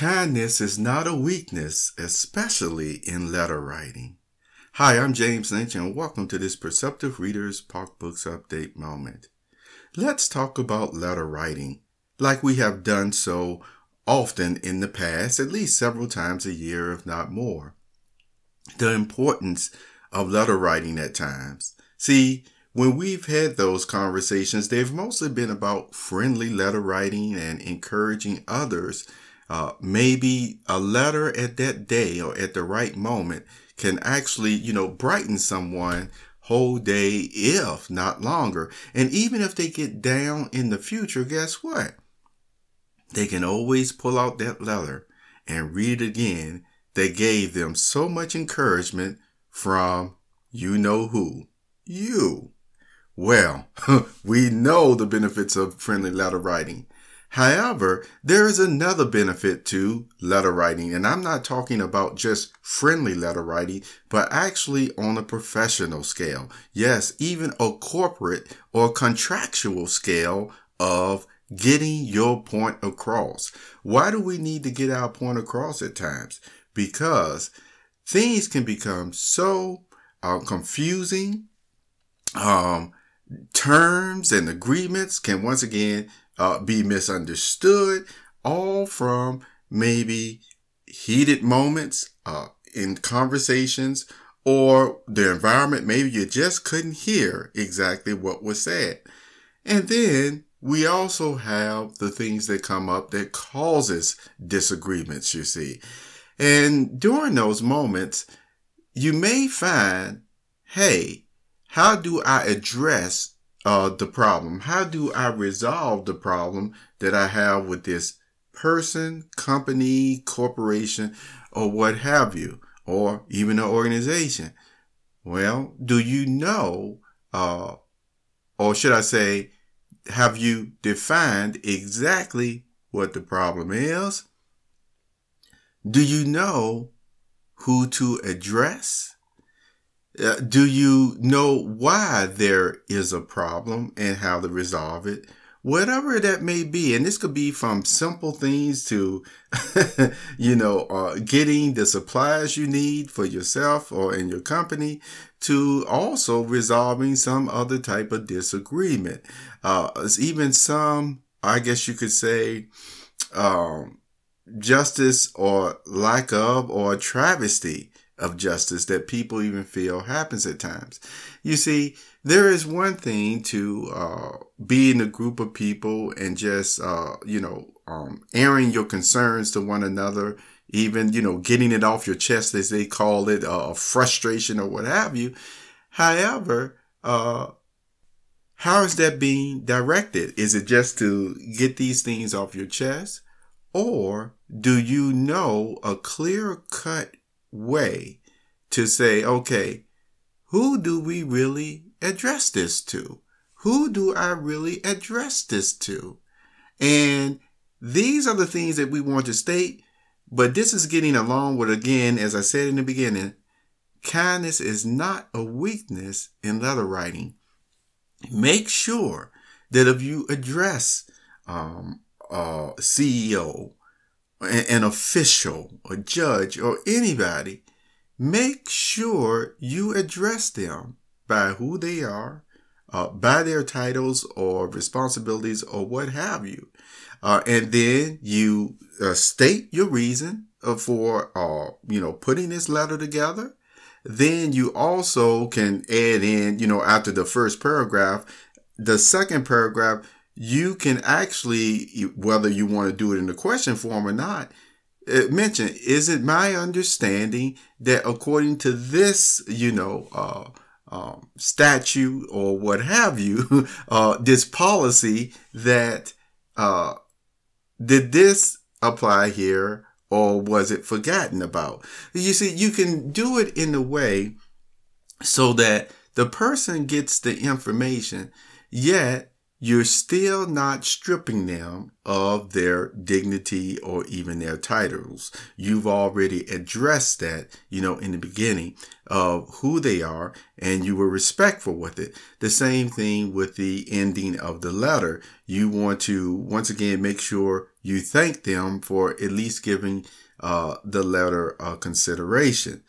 Kindness is not a weakness, especially in letter writing. Hi, I'm James Lynch, and welcome to this Perceptive Readers Park Books Update moment. Let's talk about letter writing, like we have done so often in the past, at least several times a year, if not more. The importance of letter writing at times. See, when we've had those conversations, they've mostly been about friendly letter writing and encouraging others uh, maybe a letter at that day or at the right moment can actually, you know, brighten someone whole day, if not longer. And even if they get down in the future, guess what? They can always pull out that letter and read it again that gave them so much encouragement from you know who. You. Well, we know the benefits of friendly letter writing. However, there is another benefit to letter writing, and I'm not talking about just friendly letter writing, but actually on a professional scale. Yes, even a corporate or contractual scale of getting your point across. Why do we need to get our point across at times? Because things can become so uh, confusing. Um, terms and agreements can once again uh, be misunderstood, all from maybe heated moments uh, in conversations or the environment. Maybe you just couldn't hear exactly what was said. And then we also have the things that come up that causes disagreements, you see. And during those moments, you may find, hey, how do I address uh, the problem? How do I resolve the problem that I have with this person, company, corporation, or what have you, or even an organization? Well, do you know, uh, or should I say, have you defined exactly what the problem is? Do you know who to address? Uh, do you know why there is a problem and how to resolve it? Whatever that may be, and this could be from simple things to, you know, uh, getting the supplies you need for yourself or in your company, to also resolving some other type of disagreement. Uh, even some, I guess you could say, um, justice or lack of or travesty of justice that people even feel happens at times. You see, there is one thing to uh, be in a group of people and just, uh, you know, um, airing your concerns to one another, even, you know, getting it off your chest, as they call it, uh, frustration or what have you. However, uh, how is that being directed? Is it just to get these things off your chest? Or do you know a clear cut way to say, okay, who do we really address this to? Who do I really address this to? And these are the things that we want to state, but this is getting along with, again, as I said in the beginning, kindness is not a weakness in letter writing. Make sure that if you address um, a CEO an official, a judge, or anybody, make sure you address them by who they are, uh, by their titles or responsibilities or what have you. Uh, and then you uh, state your reason uh, for, uh, you know, putting this letter together. Then you also can add in, you know, after the first paragraph, the second paragraph, you can actually, whether you want to do it in the question form or not, uh, mention, is it my understanding that according to this, you know, uh, um, statute or what have you, uh, this policy that, uh, did this apply here or was it forgotten about? You see, you can do it in a way so that the person gets the information, yet you're still not stripping them of their dignity or even their titles. You've already addressed that, you know, in the beginning of who they are and you were respectful with it. The same thing with the ending of the letter. You want to once again make sure you thank them for at least giving uh, the letter a consideration.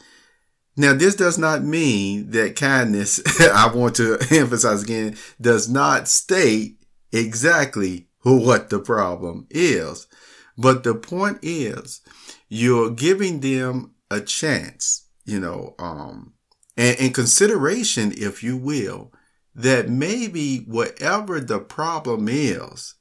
Now, this does not mean that kindness, I want to emphasize again, does not state exactly who what the problem is. But the point is, you're giving them a chance, you know, um, and, and consideration, if you will, that maybe whatever the problem is,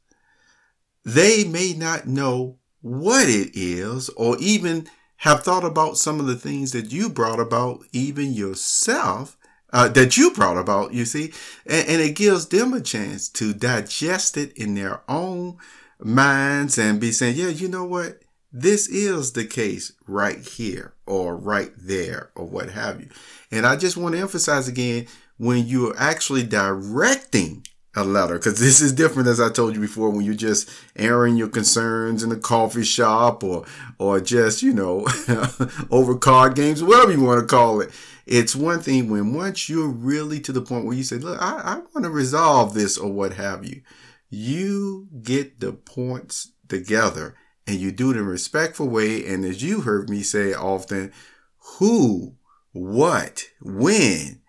they may not know what it is or even have thought about some of the things that you brought about even yourself uh, that you brought about you see? And, and, it gives them a chance to digest it in their own minds and be saying yeah you know what? This is the case right here or right there or what have you. And i just want to emphasize again when you're actually directing a letter because this is different as I told you before when you're just airing your concerns in a coffee shop or or just you know over card games whatever you want to call it. It's one thing when once you're really to the point where you say look I, I want to resolve this or what have you you get the points together and you do it in a respectful way. And as you heard me say often who what when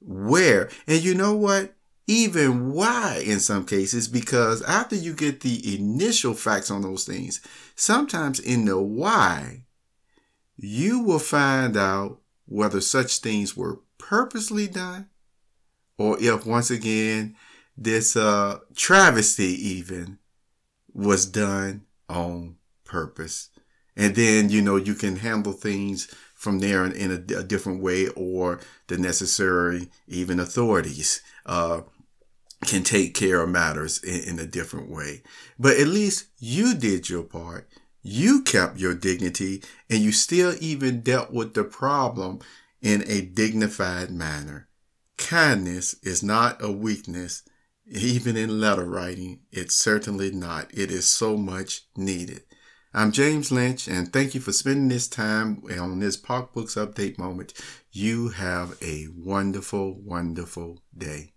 where. And you know what even why in some cases, because after you get the initial facts on those things, sometimes in the why, you will find out whether such things were purposely done or if once again this uh, travesty even was done on purpose. And then, you know, you can handle things from there in, in a, a, different way or the necessary even authorities uh, can take care of matters in, in a different way. But at least you did your part. You kept your dignity and you still even dealt with the problem in a dignified manner. Kindness is not a weakness, even in letter writing. It's certainly not. It is so much needed. I'm James Lynch, and thank you for spending this time on this Park Books Update moment. You have a wonderful, wonderful day.